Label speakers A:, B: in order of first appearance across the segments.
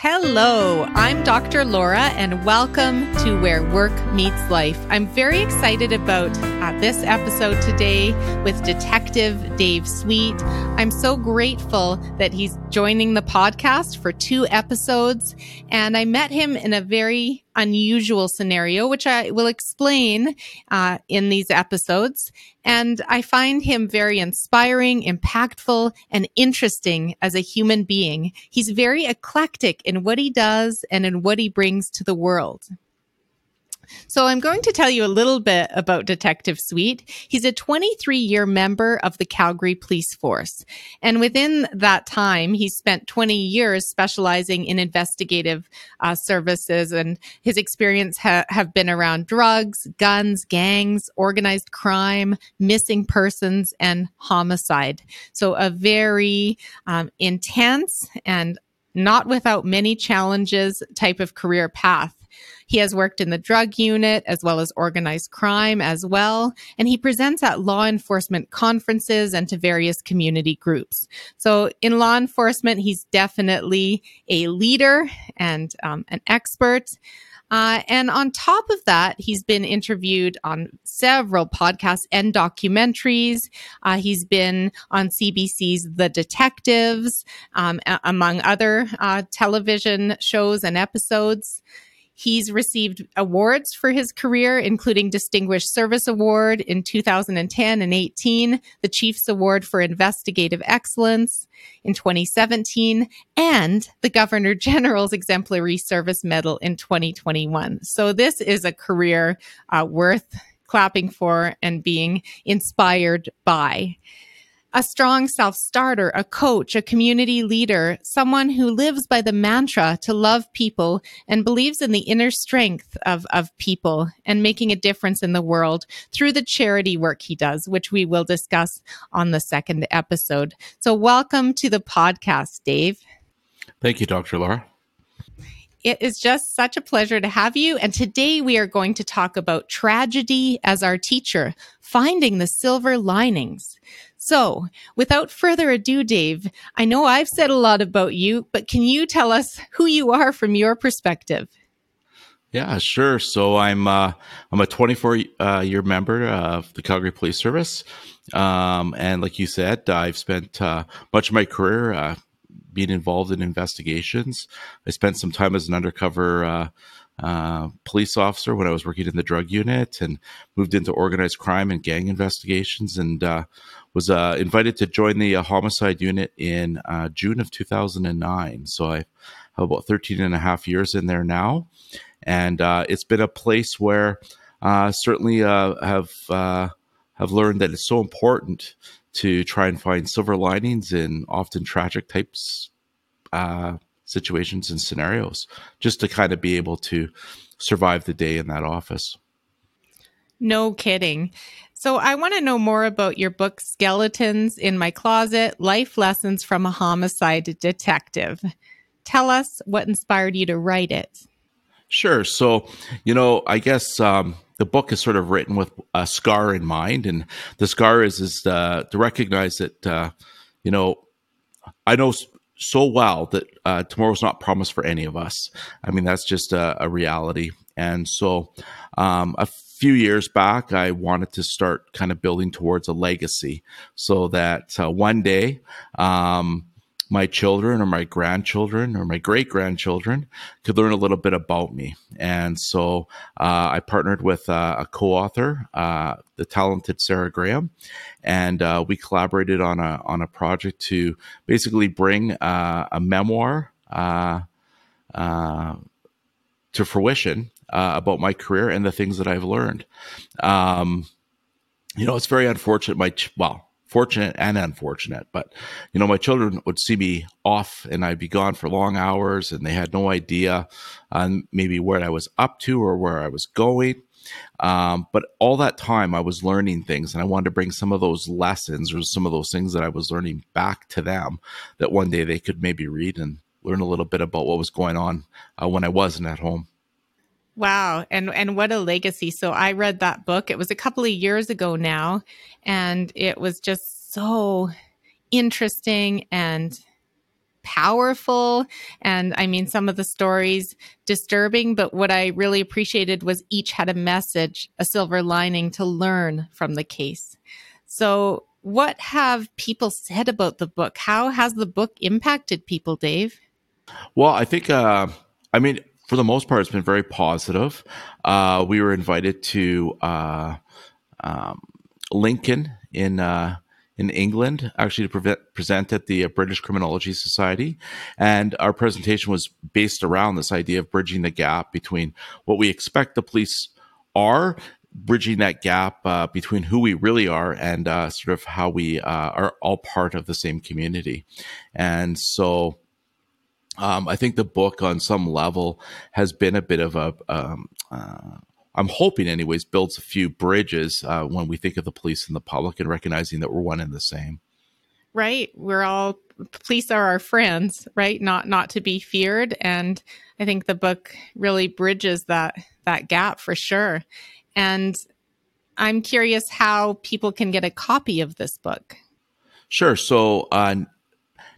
A: Hello, I'm Dr. Laura, and welcome to Where Work Meets Life. I'm very excited about uh, this episode today with Detective Dave Sweet. I'm so grateful that he's joining the podcast for two episodes, and I met him in a very unusual scenario, which I will explain uh, in these episodes. And I find him very inspiring, impactful, and interesting as a human being. He's very eclectic in what he does and in what he brings to the world. So I'm going to tell you a little bit about Detective Sweet. He's a 23 year member of the Calgary Police Force. And within that time, he spent 20 years specializing in investigative uh, services and his experience ha- have been around drugs, guns, gangs, organized crime, missing persons, and homicide. So a very um, intense and not without many challenges type of career path. He has worked in the drug unit as well as organized crime as well. And he presents at law enforcement conferences and to various community groups. So in law enforcement, he's definitely a leader and um, an expert. Uh, and on top of that, he's been interviewed on several podcasts and documentaries. Uh, he's been on CBC's The Detectives, um, a- among other uh, television shows and episodes. He's received awards for his career, including Distinguished Service Award in 2010 and 18, the Chiefs Award for Investigative Excellence in 2017, and the Governor General's Exemplary Service Medal in 2021. So this is a career uh, worth clapping for and being inspired by a strong self starter, a coach, a community leader, someone who lives by the mantra to love people and believes in the inner strength of, of people and making a difference in the world through the charity work he does, which we will discuss on the second episode. So, welcome to the podcast, Dave.
B: Thank you, Dr. Laura.
A: It is just such a pleasure to have you. And today we are going to talk about tragedy as our teacher, finding the silver linings. So, without further ado, Dave, I know I've said a lot about you, but can you tell us who you are from your perspective?
B: Yeah, sure. So I'm uh, I'm a 24 uh, year member of the Calgary Police Service, um, and like you said, I've spent uh, much of my career uh, being involved in investigations. I spent some time as an undercover uh, uh, police officer when I was working in the drug unit, and moved into organized crime and gang investigations, and was invited to join the homicide unit in June of 2009. So I have about 13 and a half years in there now and uh, it's been a place where uh, certainly uh, have uh, have learned that it's so important to try and find silver linings in often tragic types uh, situations and scenarios, just to kind of be able to survive the day in that office.
A: No kidding. So, I want to know more about your book, Skeletons in My Closet Life Lessons from a Homicide Detective. Tell us what inspired you to write it.
B: Sure. So, you know, I guess um, the book is sort of written with a scar in mind, and the scar is is uh, to recognize that uh, you know I know so well that uh, tomorrow's not promised for any of us. I mean, that's just a, a reality. And so, um, a few years back, I wanted to start kind of building towards a legacy, so that uh, one day. Um, my children or my grandchildren or my great grandchildren could learn a little bit about me. And so uh, I partnered with uh, a co author, uh, the talented Sarah Graham, and uh, we collaborated on a, on a project to basically bring uh, a memoir to fruition about my career and the things that I've learned. Um, you know, it's very unfortunate. My, ch- well, fortunate and unfortunate. But, you know, my children would see me off and I'd be gone for long hours and they had no idea on maybe where I was up to or where I was going. Um, but all that time I was learning things and I wanted to bring some of those lessons or some of those things that I was learning back to them that one day they could maybe read and learn a little bit about what was going on uh, when I wasn't at home.
A: Wow. And and what a legacy. So I read that book. It was a couple of years ago now and it was just so interesting and powerful. And I mean, some of the stories disturbing, but what I really appreciated was each had a message, a silver lining to learn from the case. So, what have people said about the book? How has the book impacted people, Dave?
B: Well, I think, uh, I mean, for the most part, it's been very positive. Uh, we were invited to uh, um, Lincoln in uh, in England, actually to pre- present at the British Criminology Society, and our presentation was based around this idea of bridging the gap between what we expect the police are bridging that gap uh, between who we really are and uh, sort of how we uh, are all part of the same community. And so um, I think the book, on some level, has been a bit of a. Um, uh, I'm hoping, anyways, builds a few bridges uh, when we think of the police and the public and recognizing that we're one and the same.
A: Right. We're all police are our friends, right? Not not to be feared. And I think the book really bridges that that gap for sure. And I'm curious how people can get a copy of this book.
B: Sure. So uh,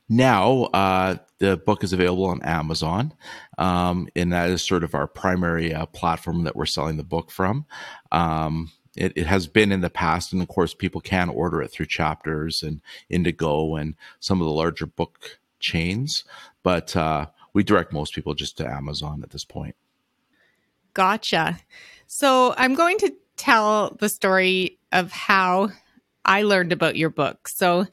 B: now uh, the book is available on Amazon, um, and that is sort of our primary uh, platform that we're selling the book from. Um, it, it, has been in the past, and of course, people can order it through Chapters and Indigo and some of the larger book chains. But uh, we direct most people just to Amazon at this point.
A: Gotcha. So I'm going to tell the story of how I learned about your book. So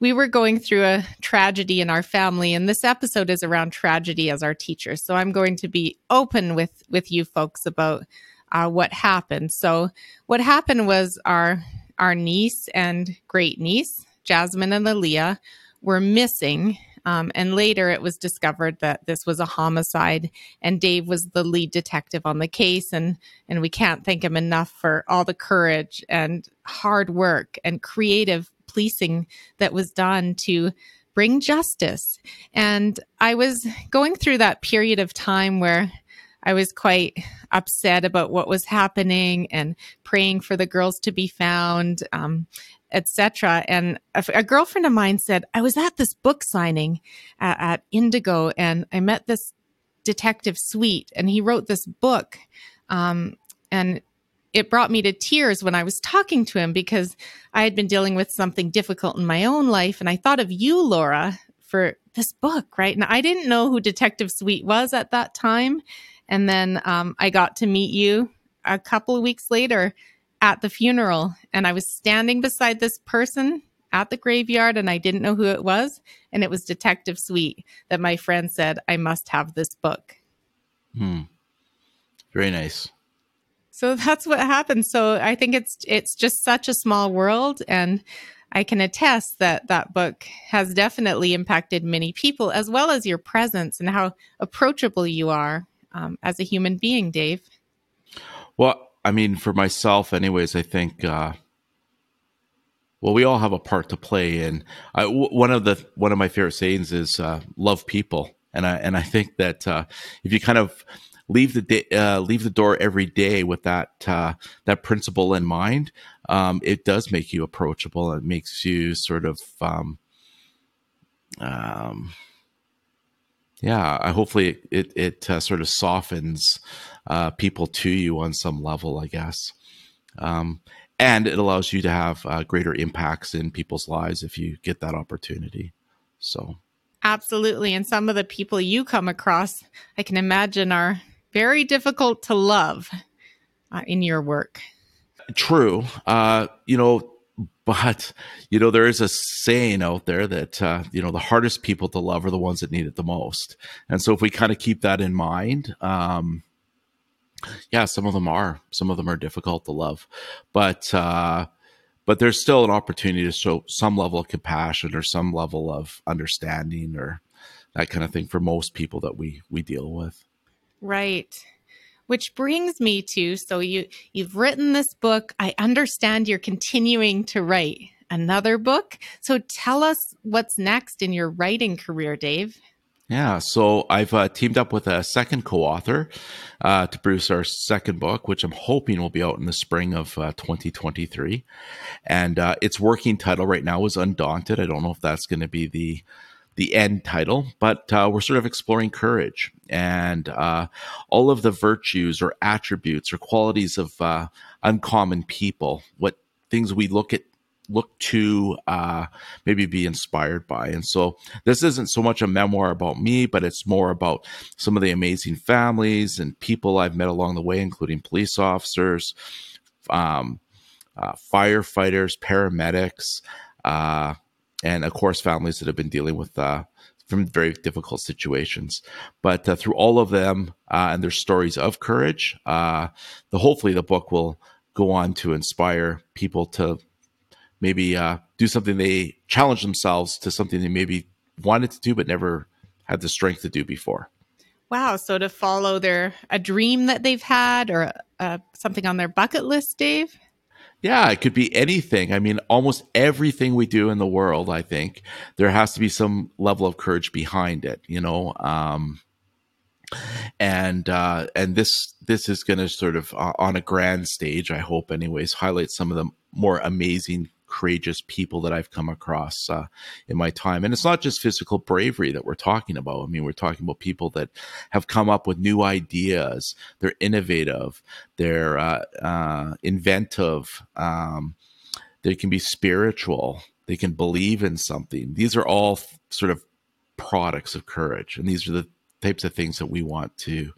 A: we were going through a tragedy in our family and this episode is around tragedy as our teacher. So I'm going to be open with with you folks about uh, what happened. So what happened was our our niece and great niece, Jasmine and Aaliyah, were missing um, and later it was discovered that this was a homicide and Dave was the lead detective on the case. And, and we can't thank him enough for all the courage and hard work and creative policing that was done to bring justice. And I was going through that period of time where I was quite upset about what was happening and praying for the girls to be found. Um, etc. And a, a, girlfriend of mine said, I was at this book signing at, at Indigo and I met this detective Sweet and he wrote this book. Um, and it brought me to tears when I was talking to him because I had been dealing with something difficult in my own life. And I thought of you, Laura, for this book, right? And I didn't know who Detective Sweet was at that time. And then um, I got to meet you a couple of weeks later at the funeral and I was standing beside this person at the graveyard and I didn't know who it was. And it was Detective Sweet that my friend said, I must have this book.
B: Hmm. Very nice.
A: So that's what happened. So I think it's it's just such a small world and I can attest that that book has definitely impacted many people, as well as your presence and how approachable you are um, as a human being, Dave.
B: Well, I mean, for myself, anyways, I think. Uh, well, we all have a part to play, and I, w- one of the one of my favorite sayings is uh, "love people," and I and I think that uh, if you kind of leave the day, uh, leave the door every day with that uh, that principle in mind, um, it does make you approachable. It makes you sort of, um, um, yeah. Hopefully, it it, it uh, sort of softens uh, people to you on some level, I guess. Um, and it allows you to have uh, greater impacts in people's lives if you get that opportunity. So,
A: absolutely. And some of the people you come across, I can imagine, are very difficult to love uh, in your work.
B: True. Uh, you know, but you know there is a saying out there that uh, you know the hardest people to love are the ones that need it the most and so if we kind of keep that in mind um, yeah, some of them are. Some of them are difficult to love, but uh, but there's still an opportunity to show some level of compassion or some level of understanding or that kind of thing for most people that we we deal with.
A: Right. Which brings me to so you you've written this book. I understand you're continuing to write another book. So tell us what's next in your writing career, Dave.
B: Yeah, so I've uh, teamed up with a second co-author uh, to produce our second book, which I'm hoping will be out in the spring of uh, 2023. And uh, its working title right now is Undaunted. I don't know if that's going to be the the end title, but uh, we're sort of exploring courage and uh, all of the virtues or attributes or qualities of uh, uncommon people. What things we look at look to uh, maybe be inspired by. And so this isn't so much a memoir about me, but it's more about some of the amazing families and people I've met along the way, including police officers, um, uh, firefighters, paramedics, uh, and of course, families that have been dealing with uh, from very difficult situations. But uh, through all of them uh, and their stories of courage, the hopefully the book will go on to inspire people to maybe uh, do something they challenge themselves to something they maybe wanted to do but never had the strength to do before.
A: Wow. So to follow their a dream that they've had or uh, something on their bucket list, Dave?
B: Yeah, it could be anything. I mean, almost everything we do in the world, I think there has to be some level of courage behind it, you know. Um, and uh, and this this is going to sort of uh, on a grand stage, I hope, anyways, highlight some of the more amazing courageous people that I've come across uh, in my time. And it's not just physical bravery that we're talking about. I mean, we're talking about people that have come up with new ideas. They're innovative. They're uh, uh, inventive. Um, they can be spiritual. They can believe in something. These are all sort of products of courage, and these are the types of things that we want to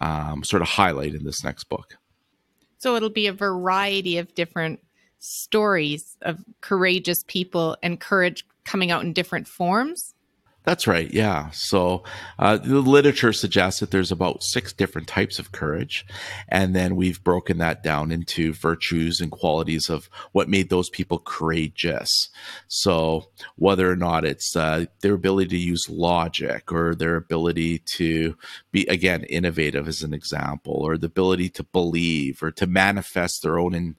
B: um, sort of highlight in this next book.
A: So it'll be a variety of different stories of courageous people and courage coming out in different forms?
B: That's right. Yeah. So uh, the literature suggests that there's about six different types of courage. And then we've broken that down into virtues and qualities of what made those people courageous. So whether or not it's uh, their ability to use logic or their ability to be, again, innovative as an example, or the ability to believe or to manifest their own in,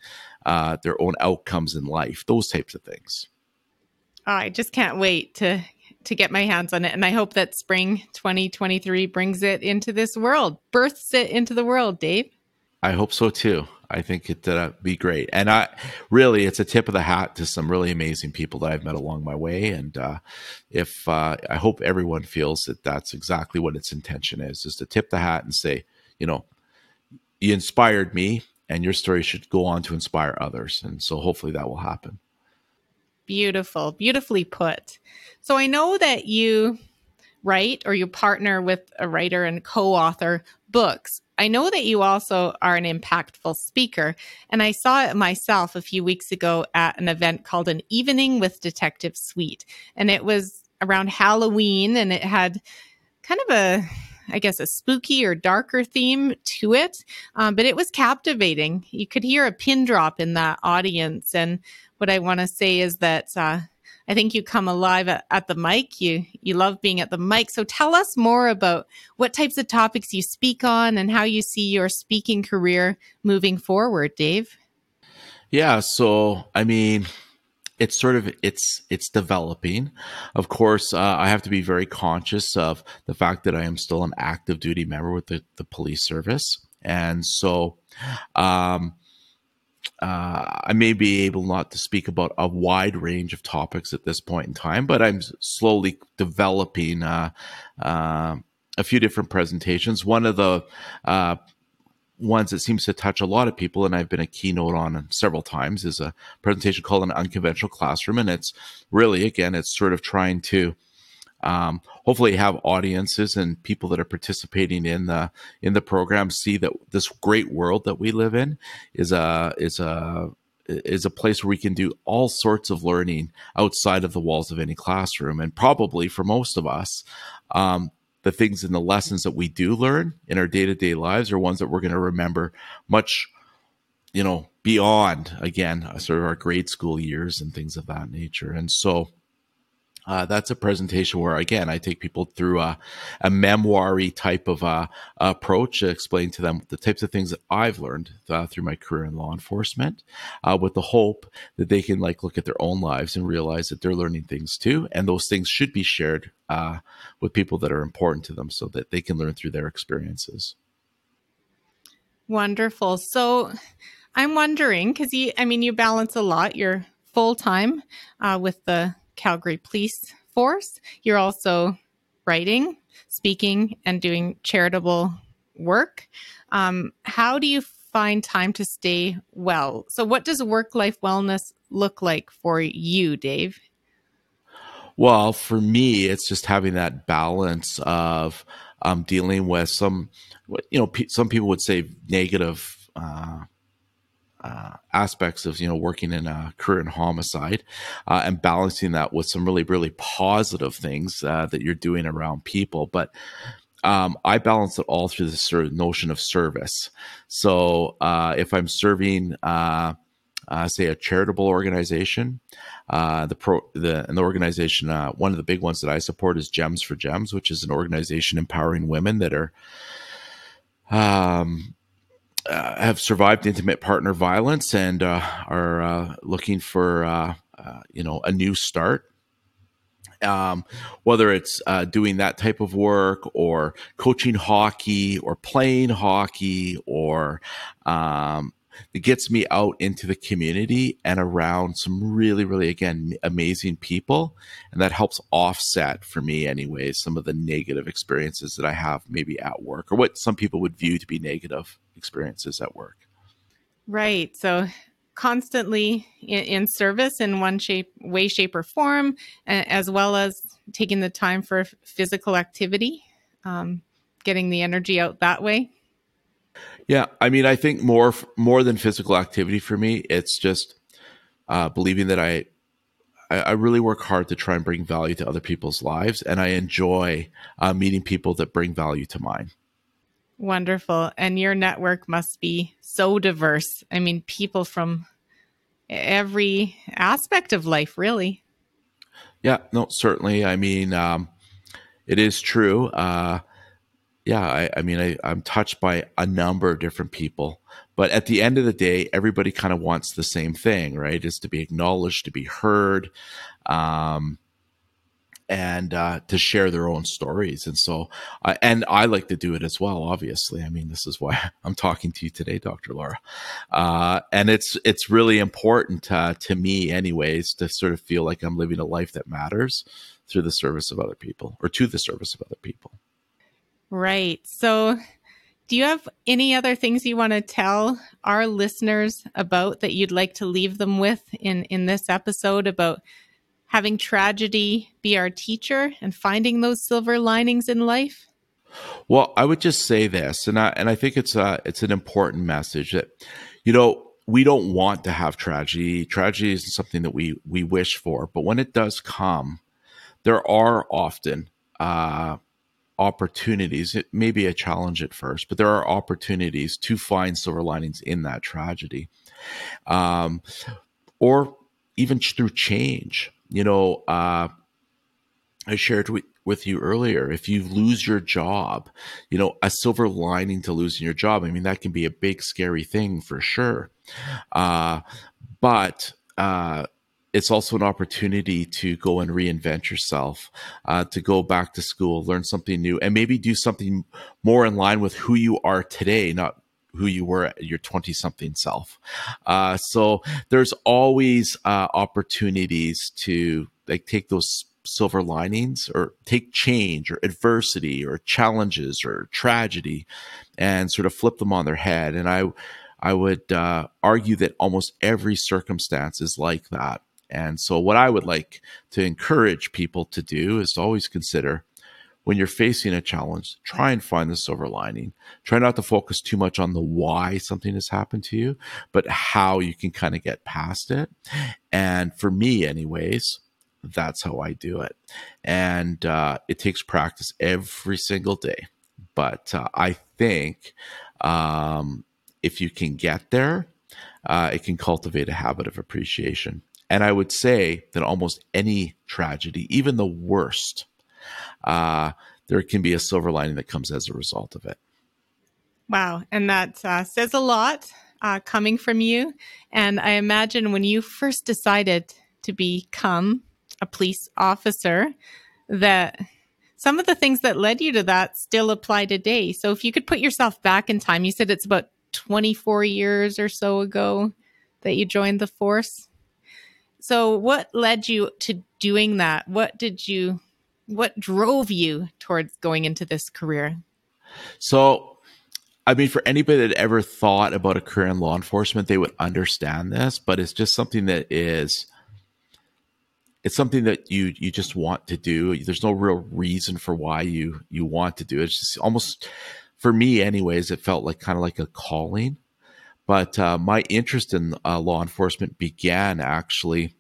B: uh, their own outcomes in life, those types of things.
A: I just can't wait to to get my hands on it, and I hope that spring 2023 brings it into this world, births it into the world. Dave,
B: I hope so too. I think it'd uh, be great, and I really, it's a tip of the hat to some really amazing people that I've met along my way, and uh, if uh, I hope everyone feels that that's exactly what its intention is, is to tip the hat and say, you know, you inspired me and your story should go on to inspire others. And so hopefully that will happen.
A: Beautiful, beautifully put. So I know that you write or you partner with a writer and co author books. I know that you also are an impactful speaker, and I saw it myself a few weeks ago at an event called An Evening with Detective Sweet. And it was around Halloween, and it had kind of a I guess, a spooky or darker theme to it. Um, but it was captivating. You could hear a pin drop in that audience. And what I want to say is that uh, I think you come alive at, at, the mic. You you love being at the mic. So tell us more about what types of topics you speak on and how you see your speaking career moving forward, Dave.
B: Yeah. So I mean it's sort of it's it's developing of course uh, i have to be very conscious of the fact that i am still an active duty member with the, the police service and so um, uh, I may be able not to speak about a wide range of topics at this point in time, but I'm slowly developing uh, uh, a few different presentations. One of the uh, ones that seems to touch a lot of people, and I've been a keynote on several times, is a presentation called an unconventional classroom, and it's really again, it's sort of trying to um, hopefully have audiences and people that are participating in the in the program see that this great world that we live in is a is a is a place where we can do all sorts of learning outside of the walls of any classroom. And probably for most of us um, the things and the lessons that we do learn in our day-to-day lives are ones that we're going to remember much you know beyond again sort of our grade school years and things of that nature. And so uh, that's a presentation where, again, I take people through a, a memoir type of uh, approach to explain to them the types of things that I've learned uh, through my career in law enforcement, uh, with the hope that they can like look at their own lives and realize that they're learning things too, and those things should be shared uh, with people that are important to them, so that they can learn through their experiences.
A: Wonderful. So, I'm wondering because you, I mean, you balance a lot. You're full time uh, with the Calgary Police force. You're also writing, speaking, and doing charitable work. Um, how do you find time to stay well? So, what does work life wellness look like for you, Dave?
B: Well, for me, it's just having that balance of um, dealing with some, you know, some people would say negative uh, uh, aspects of you know working in a career in homicide uh, and balancing that with some really really positive things uh, that you're doing around people but um, I balance it all through this sort of notion of service. So uh, if I'm serving, uh, uh, say, a charitable organization, the pro the the organization, one of the big ones that I support is Gems for Gems, which is an organization empowering women that are um, uh, have survived intimate partner violence and uh, are uh, looking for uh, uh, you know a new start. Um, whether it's uh, doing that type of work or coaching hockey or playing hockey or um, it gets me out into the community and around some really, really, again, amazing people. And that helps offset for me, anyways, some of the negative experiences that I have maybe at work or what some people would view to be negative experiences at work.
A: Right. So constantly in, in service in one shape, way, shape, or form, as well as taking the time for physical activity, um, getting the energy out that way.
B: Yeah, I mean, I think more more than physical activity for me, it's just uh, believing that I, I, I really work hard to try and bring value to other people's lives, and I enjoy uh, meeting people that bring value to mine.
A: Wonderful, and your network must be so diverse. I mean, people from every aspect of life, really.
B: Yeah, no, certainly. I mean, um, it is true. Uh, yeah, I, I mean, I, I'm touched by a number of different people, but at the end of the day, everybody kind of wants the same thing, right? Is to be acknowledged, to be heard, um, and uh, to share their own stories. And so, uh, and I like to do it as well. Obviously, I mean, this is why I'm talking to you today, Dr. Laura. Uh, and it's it's really important to me, anyways, to sort of feel like I'm living a life that matters through the service of other people or to the service of other people.
A: Right. So, do you have any other things you want to tell our listeners about that you'd like to leave them with in in this episode about having tragedy be our teacher and finding those silver linings in life?
B: Well, I would just say this, and I and I think it's a it's an important message that you know we don't want to have tragedy. Tragedy isn't something that we we wish for, but when it does come, there are often uh, opportunities. It may be a challenge at first, but there are opportunities to find silver linings in that tragedy, um, or even through change. You know, uh, I shared with, with you earlier. If you lose your job, you know, a silver lining to losing your job. I mean, that can be a big, scary thing for sure. Uh, but uh, it's also an opportunity to go and reinvent yourself, uh, to go back to school, learn something new, and maybe do something more in line with who you are today, not who you were at your 20 something self. Uh, so there's always uh, opportunities to like take those silver linings or take change or adversity or challenges or tragedy and sort of flip them on their head. And I, I would uh, argue that almost every circumstance is like that. And so, what I would like to encourage people to do is to always consider when you're facing a challenge, try and find the silver lining. Try not to focus too much on the why something has happened to you, but how you can kind of get past it. And for me, anyways, that's how I do it. And uh, it takes practice every single day. But uh, I think um, if you can get there, uh, it can cultivate a habit of appreciation. And I would say that almost any tragedy, even the worst, uh, there can be a silver lining that comes as a result of it.
A: Wow. And that uh, says a lot uh, coming from you. And I imagine when you first decided to become a police officer, that some of the things that led you to that still apply today. So if you could put yourself back in time, you said it's about 24 years or so ago that you joined the force. So, what led you to doing that? What did you, what drove you towards going into this career?
B: So, I mean, for anybody that ever thought about a career in law enforcement, they would understand this, but it's just something that is, it's something that you you just want to do. There's no real reason for why you you want to do it. It's just almost, for me, anyways, it felt like kind of like a calling. But uh, my interest in uh, law enforcement began actually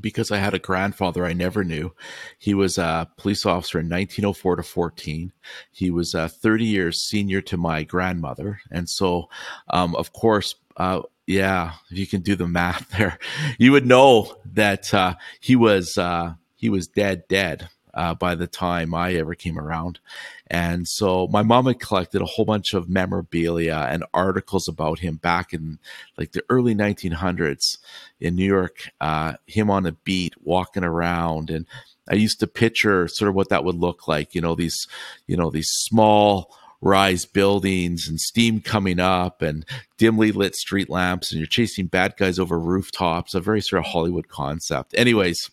B: because I had a grandfather I never knew. He was a police officer in 1904 to 14. He was uh, 30 years senior to my grandmother. And so, um, of course, uh, yeah, if you can do the math there, you would know that uh, he was uh, he was dead, dead uh, by the time I ever came around. And so my mom had collected a whole bunch of memorabilia and articles about him back in like the early 1900s in New York, uh, him on a beat walking around. And I used to picture sort of what that would look like, you know, these, you know, these small, rise buildings and steam coming up and dimly lit street lamps and you're chasing bad guys over rooftops a very sort of hollywood concept anyways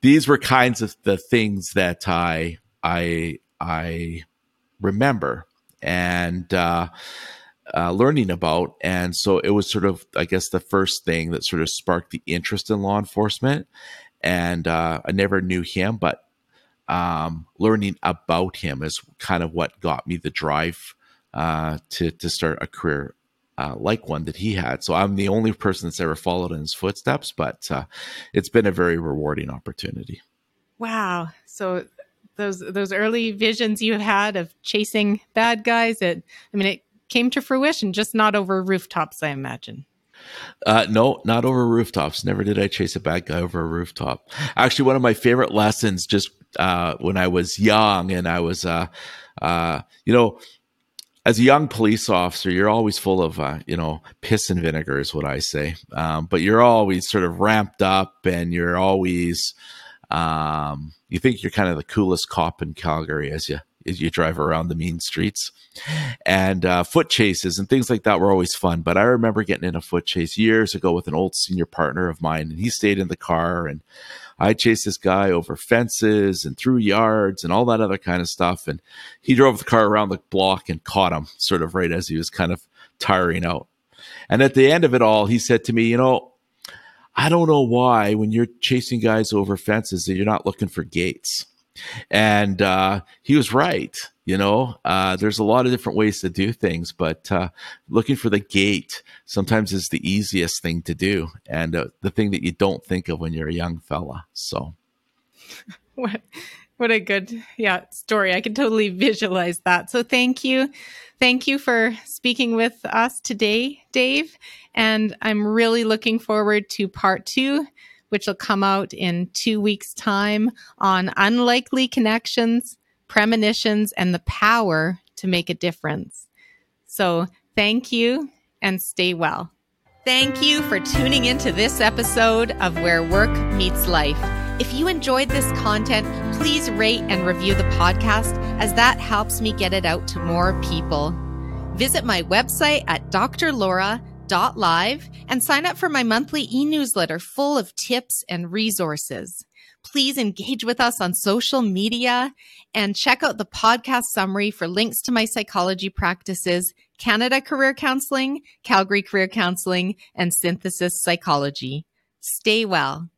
B: these were kinds of the things that I I I remember and uh, uh, learning about, and so it was sort of I guess the first thing that sort of sparked the interest in law enforcement. And uh, I never knew him, but um, learning about him is kind of what got me the drive uh, to to start a career uh, like one that he had. So I'm the only person that's ever followed in his footsteps, but uh, it's been a very rewarding opportunity.
A: Wow. So those those early visions you had of chasing bad guys, it I mean it came to fruition, just not over rooftops, I imagine.
B: Uh, no, not over rooftops. Never did I chase a bad guy over a rooftop. Actually, one of my favorite lessons just uh, when I was young and I was, uh, uh you know, as a young police officer, you're always full of, uh, you know, piss and vinegar is what I say. Um, but you're always sort of ramped up and you're always, um, you think you're kind of the coolest cop in Calgary as you, as you drive around the mean streets and, uh, foot chases and things like that were always fun. But I remember getting in a foot chase years ago with an old senior partner of mine and he stayed in the car and I chased this guy over fences and through yards and all that other kind of stuff. And he drove the car around the block and caught him sort of right as he was kind of tiring out. And at the end of it all, he said to me, You know, I don't know why when you're chasing guys over fences that you're not looking for gates. And uh, he was right. You know, uh, there's a lot of different ways to do things, but uh, looking for the gate sometimes is the easiest thing to do, and uh, the thing that you don't think of when you're a young fella. So,
A: what what a good yeah story! I can totally visualize that. So, thank you, thank you for speaking with us today, Dave. And I'm really looking forward to part two which will come out in two weeks' time on unlikely connections premonitions, and the power to make a difference. So, thank you and stay well. Thank you for tuning into this episode of Where Work Meets Life. If you enjoyed this content, please rate and review the podcast as that helps me get it out to more people. Visit my website at drlaura.live and sign up for my monthly e newsletter full of tips and resources. Please engage with us on social media and check out the podcast summary for links to my psychology practices, Canada Career Counseling, Calgary Career Counseling, and Synthesis Psychology. Stay well.